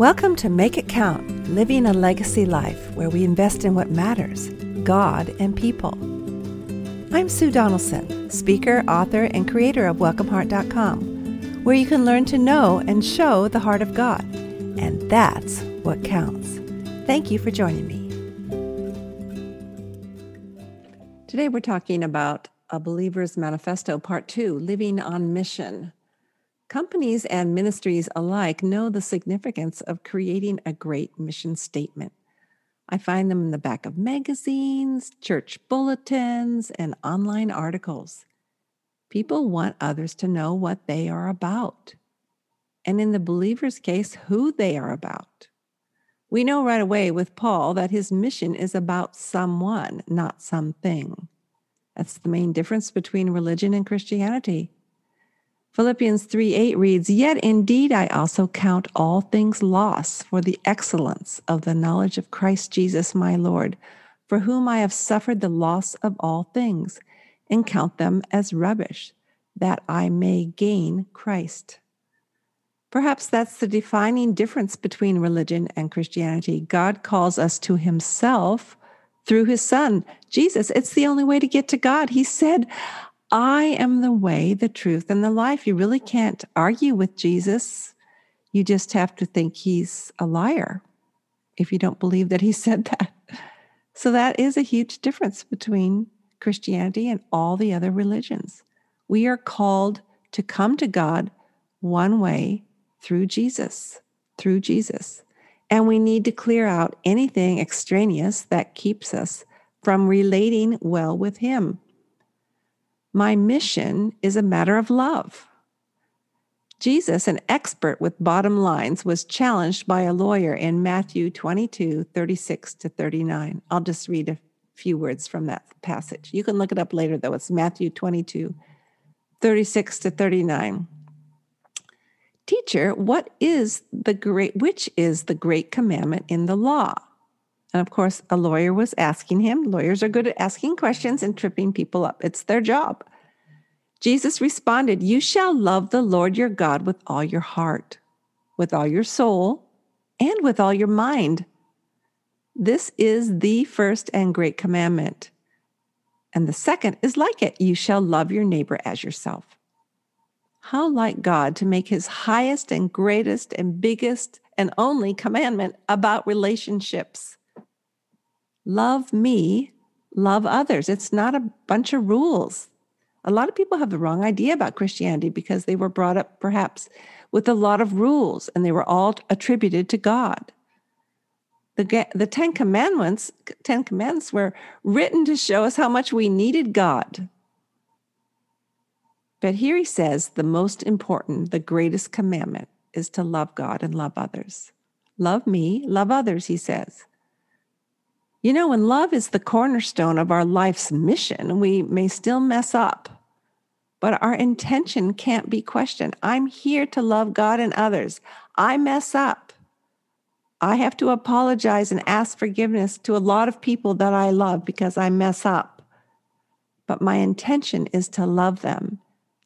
Welcome to Make It Count Living a Legacy Life, where we invest in what matters God and people. I'm Sue Donaldson, speaker, author, and creator of WelcomeHeart.com, where you can learn to know and show the heart of God. And that's what counts. Thank you for joining me. Today we're talking about A Believer's Manifesto, Part 2 Living on Mission. Companies and ministries alike know the significance of creating a great mission statement. I find them in the back of magazines, church bulletins, and online articles. People want others to know what they are about, and in the believer's case, who they are about. We know right away with Paul that his mission is about someone, not something. That's the main difference between religion and Christianity. Philippians 3 8 reads, Yet indeed I also count all things loss for the excellence of the knowledge of Christ Jesus my Lord, for whom I have suffered the loss of all things, and count them as rubbish, that I may gain Christ. Perhaps that's the defining difference between religion and Christianity. God calls us to himself through his son, Jesus. It's the only way to get to God. He said, I am the way, the truth, and the life. You really can't argue with Jesus. You just have to think he's a liar if you don't believe that he said that. So that is a huge difference between Christianity and all the other religions. We are called to come to God one way through Jesus, through Jesus. And we need to clear out anything extraneous that keeps us from relating well with Him. My mission is a matter of love. Jesus, an expert with bottom lines, was challenged by a lawyer in Matthew 22, 36 to 39. I'll just read a few words from that passage. You can look it up later, though. It's Matthew 22, 36 to 39. Teacher, what is the great, which is the great commandment in the law? And of course, a lawyer was asking him. Lawyers are good at asking questions and tripping people up, it's their job. Jesus responded, You shall love the Lord your God with all your heart, with all your soul, and with all your mind. This is the first and great commandment. And the second is like it you shall love your neighbor as yourself. How like God to make his highest and greatest and biggest and only commandment about relationships. Love me, love others. It's not a bunch of rules. A lot of people have the wrong idea about Christianity because they were brought up perhaps with a lot of rules and they were all attributed to God. The, the Ten Commandments, Ten Commandments were written to show us how much we needed God. But here he says the most important, the greatest commandment is to love God and love others. Love me, love others, he says. You know, when love is the cornerstone of our life's mission, we may still mess up, but our intention can't be questioned. I'm here to love God and others. I mess up. I have to apologize and ask forgiveness to a lot of people that I love because I mess up. But my intention is to love them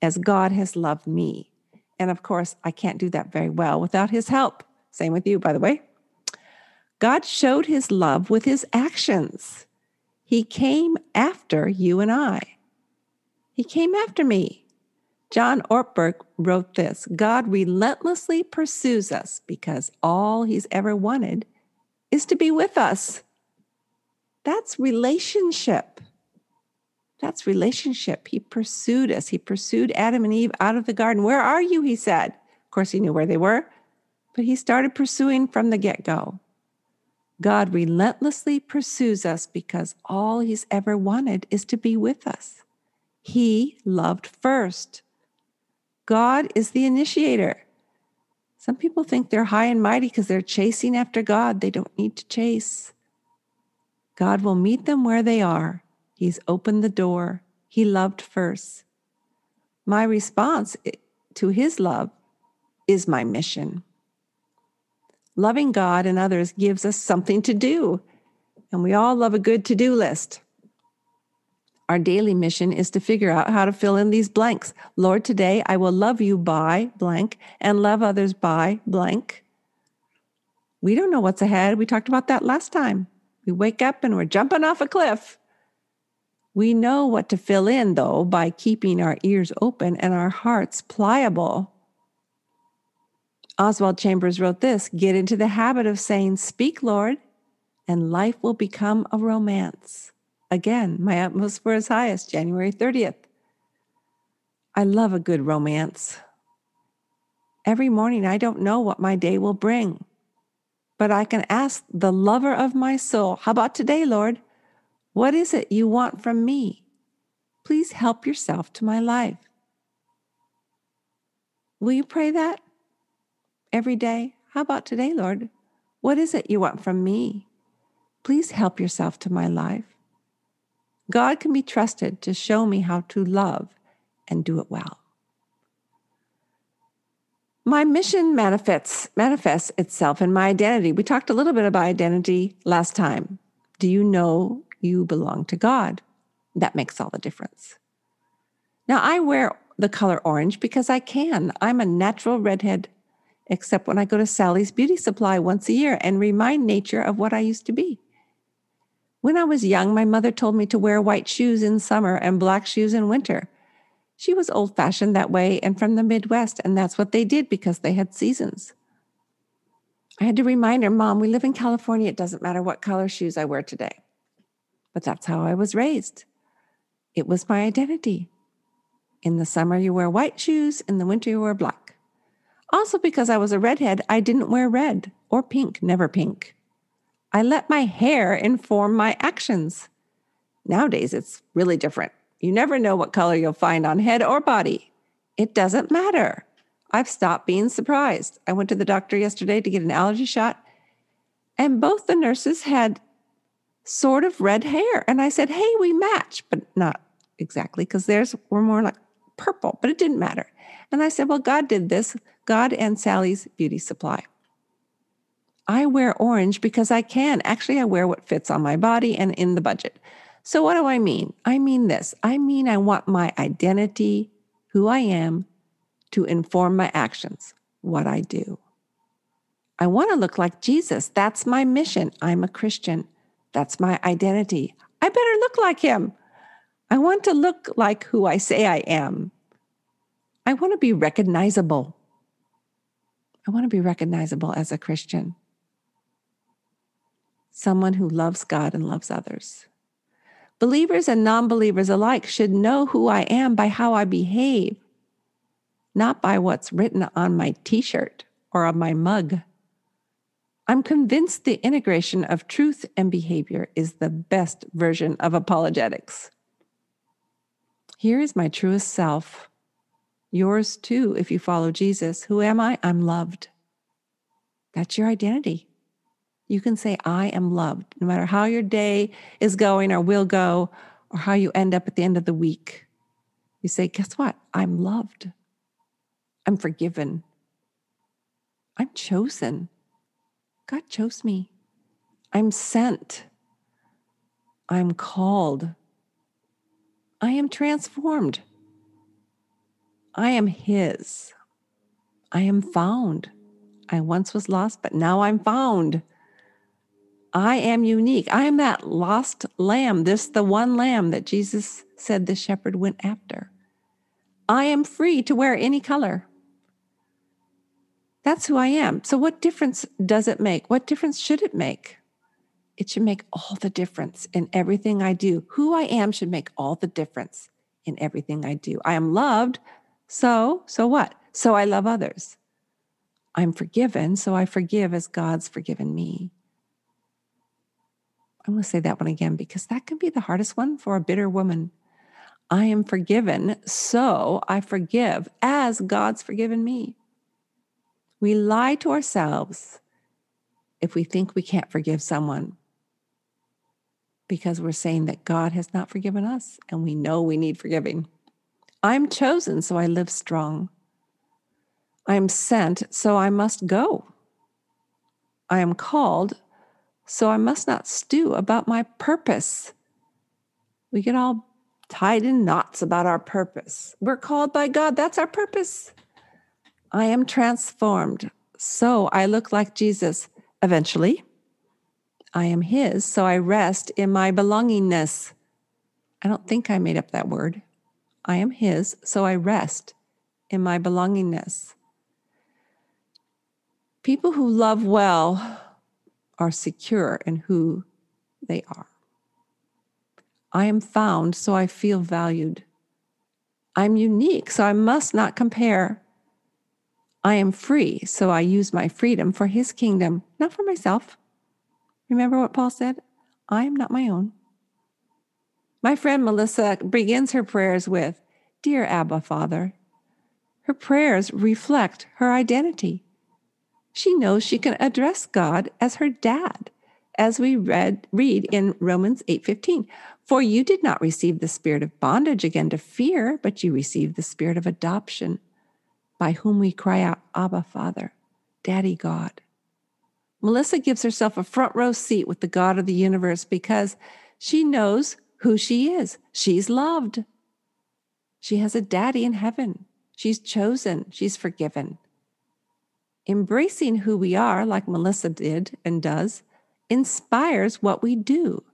as God has loved me. And of course, I can't do that very well without his help. Same with you, by the way. God showed his love with his actions. He came after you and I. He came after me. John Ortberg wrote this God relentlessly pursues us because all he's ever wanted is to be with us. That's relationship. That's relationship. He pursued us. He pursued Adam and Eve out of the garden. Where are you? He said. Of course, he knew where they were, but he started pursuing from the get go. God relentlessly pursues us because all he's ever wanted is to be with us. He loved first. God is the initiator. Some people think they're high and mighty because they're chasing after God. They don't need to chase. God will meet them where they are. He's opened the door. He loved first. My response to his love is my mission. Loving God and others gives us something to do, and we all love a good to do list. Our daily mission is to figure out how to fill in these blanks. Lord, today I will love you by blank and love others by blank. We don't know what's ahead. We talked about that last time. We wake up and we're jumping off a cliff. We know what to fill in, though, by keeping our ears open and our hearts pliable. Oswald Chambers wrote this Get into the habit of saying, Speak, Lord, and life will become a romance. Again, my utmost for his highest, January 30th. I love a good romance. Every morning, I don't know what my day will bring, but I can ask the lover of my soul, How about today, Lord? What is it you want from me? Please help yourself to my life. Will you pray that every day? How about today, Lord? What is it you want from me? Please help yourself to my life. God can be trusted to show me how to love and do it well. My mission manifests, manifests itself in my identity. We talked a little bit about identity last time. Do you know you belong to God? That makes all the difference. Now, I wear the color orange because I can. I'm a natural redhead, except when I go to Sally's Beauty Supply once a year and remind nature of what I used to be. When I was young, my mother told me to wear white shoes in summer and black shoes in winter. She was old fashioned that way and from the Midwest, and that's what they did because they had seasons. I had to remind her, Mom, we live in California. It doesn't matter what color shoes I wear today. But that's how I was raised. It was my identity. In the summer, you wear white shoes, in the winter, you wear black. Also, because I was a redhead, I didn't wear red or pink, never pink. I let my hair inform my actions. Nowadays, it's really different. You never know what color you'll find on head or body. It doesn't matter. I've stopped being surprised. I went to the doctor yesterday to get an allergy shot, and both the nurses had sort of red hair. And I said, Hey, we match, but not exactly because theirs were more like purple, but it didn't matter. And I said, Well, God did this, God and Sally's beauty supply. I wear orange because I can. Actually, I wear what fits on my body and in the budget. So, what do I mean? I mean this I mean, I want my identity, who I am, to inform my actions, what I do. I want to look like Jesus. That's my mission. I'm a Christian. That's my identity. I better look like him. I want to look like who I say I am. I want to be recognizable. I want to be recognizable as a Christian someone who loves God and loves others. Believers and non believers alike should know who I am by how I behave, not by what's written on my t shirt or on my mug. I'm convinced the integration of truth and behavior is the best version of apologetics. Here is my truest self. Yours too, if you follow Jesus. Who am I? I'm loved. That's your identity you can say, I am loved, no matter how your day is going or will go, or how you end up at the end of the week. You say, Guess what? I'm loved. I'm forgiven. I'm chosen. God chose me. I'm sent. I'm called. I am transformed. I am His. I am found. I once was lost, but now I'm found. I am unique. I am that lost lamb, this the one lamb that Jesus said the shepherd went after. I am free to wear any color. That's who I am. So, what difference does it make? What difference should it make? It should make all the difference in everything I do. Who I am should make all the difference in everything I do. I am loved. So, so what? So I love others. I'm forgiven. So I forgive as God's forgiven me. I'm going to say that one again because that can be the hardest one for a bitter woman. I am forgiven, so I forgive as God's forgiven me. We lie to ourselves if we think we can't forgive someone because we're saying that God has not forgiven us and we know we need forgiving. I'm chosen, so I live strong. I am sent, so I must go. I am called, so I must not stew about my purpose. We get all tied in knots about our purpose. We're called by God, that's our purpose. I am transformed, so I look like Jesus. Eventually, I am His, so I rest in my belongingness. I don't think I made up that word. I am His, so I rest in my belongingness. People who love well are secure in who they are. I am found, so I feel valued. I'm unique, so I must not compare. I am free, so I use my freedom for his kingdom, not for myself. Remember what Paul said? I am not my own. My friend Melissa begins her prayers with, Dear Abba Father. Her prayers reflect her identity. She knows she can address God as her dad, as we read, read in Romans 8:15. For you did not receive the spirit of bondage again to fear, but you received the spirit of adoption, by whom we cry out, Abba, Father, Daddy God. Melissa gives herself a front row seat with the God of the universe because she knows who she is. She's loved. She has a daddy in heaven. She's chosen. She's forgiven. Embracing who we are, like Melissa did and does, inspires what we do,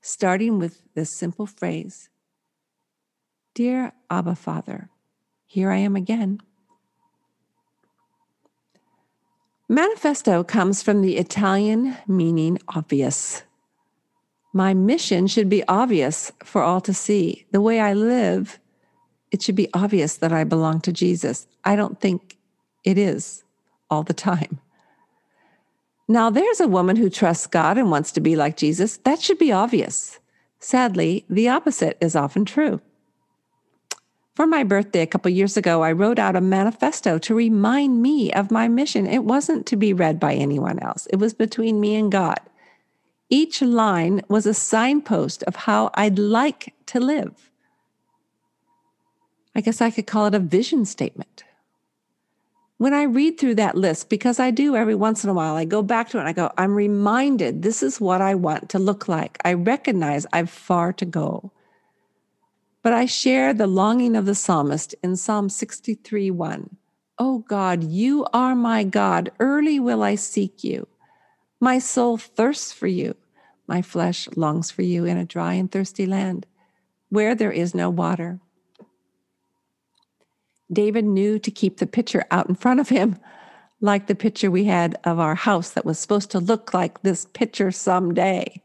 starting with this simple phrase Dear Abba Father, here I am again. Manifesto comes from the Italian meaning obvious. My mission should be obvious for all to see. The way I live, it should be obvious that I belong to Jesus. I don't think it is all the time. Now, there's a woman who trusts God and wants to be like Jesus. That should be obvious. Sadly, the opposite is often true. For my birthday a couple years ago, I wrote out a manifesto to remind me of my mission. It wasn't to be read by anyone else, it was between me and God. Each line was a signpost of how I'd like to live. I guess I could call it a vision statement when I read through that list, because I do every once in a while, I go back to it and I go, I'm reminded this is what I want to look like. I recognize I've far to go. But I share the longing of the psalmist in Psalm 63 1. Oh God, you are my God. Early will I seek you. My soul thirsts for you. My flesh longs for you in a dry and thirsty land where there is no water. David knew to keep the picture out in front of him, like the picture we had of our house that was supposed to look like this picture someday.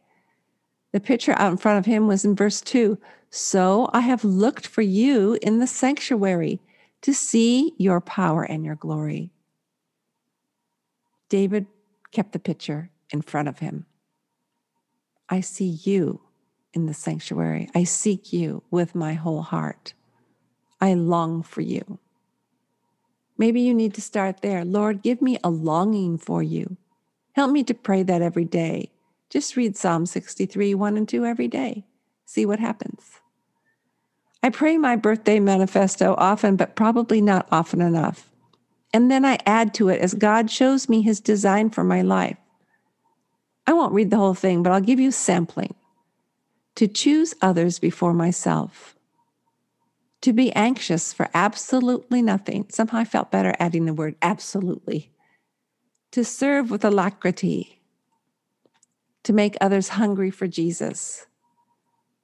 The picture out in front of him was in verse 2 So I have looked for you in the sanctuary to see your power and your glory. David kept the picture in front of him. I see you in the sanctuary. I seek you with my whole heart. I long for you. Maybe you need to start there. Lord, give me a longing for you. Help me to pray that every day. Just read Psalm 63, 1 and 2 every day. See what happens. I pray my birthday manifesto often, but probably not often enough. And then I add to it as God shows me his design for my life. I won't read the whole thing, but I'll give you sampling. To choose others before myself to be anxious for absolutely nothing. Somehow I felt better adding the word absolutely. To serve with alacrity, to make others hungry for Jesus,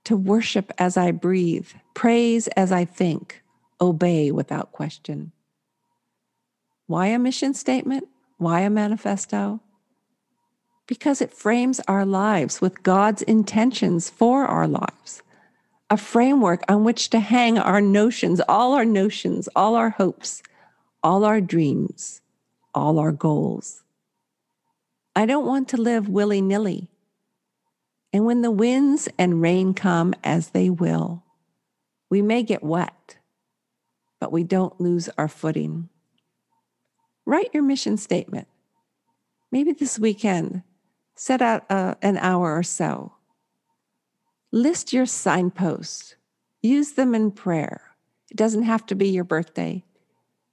to worship as I breathe, praise as I think, obey without question. Why a mission statement? Why a manifesto? Because it frames our lives with God's intentions for our lives a framework on which to hang our notions, all our notions, all our hopes, all our dreams, all our goals. I don't want to live willy nilly. And when the winds and rain come as they will, we may get wet, but we don't lose our footing. Write your mission statement. Maybe this weekend, set out uh, an hour or so List your signposts, use them in prayer. It doesn't have to be your birthday,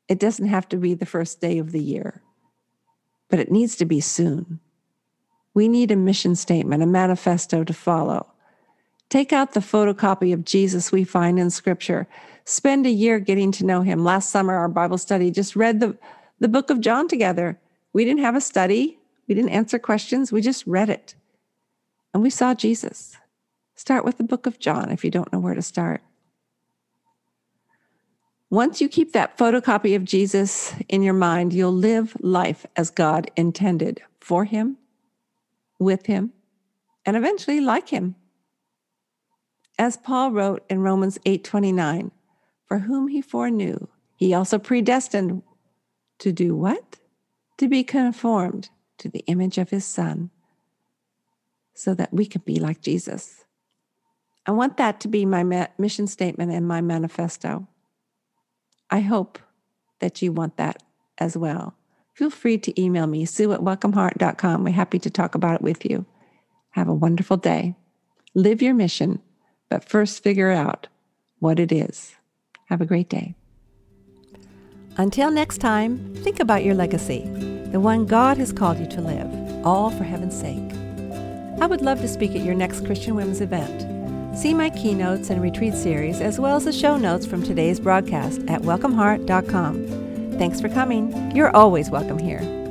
it doesn't have to be the first day of the year, but it needs to be soon. We need a mission statement, a manifesto to follow. Take out the photocopy of Jesus we find in Scripture. Spend a year getting to know him. Last summer, our Bible study just read the, the book of John together. We didn't have a study, we didn't answer questions, we just read it. And we saw Jesus. Start with the book of John if you don't know where to start. Once you keep that photocopy of Jesus in your mind, you'll live life as God intended for Him, with Him, and eventually like Him. As Paul wrote in Romans 8:29, for whom he foreknew, he also predestined to do what? To be conformed to the image of his son, so that we can be like Jesus. I want that to be my mission statement and my manifesto. I hope that you want that as well. Feel free to email me, sue at welcomeheart.com. We're happy to talk about it with you. Have a wonderful day. Live your mission, but first figure out what it is. Have a great day. Until next time, think about your legacy, the one God has called you to live, all for heaven's sake. I would love to speak at your next Christian Women's event. See my keynotes and retreat series, as well as the show notes from today's broadcast at welcomeheart.com. Thanks for coming. You're always welcome here.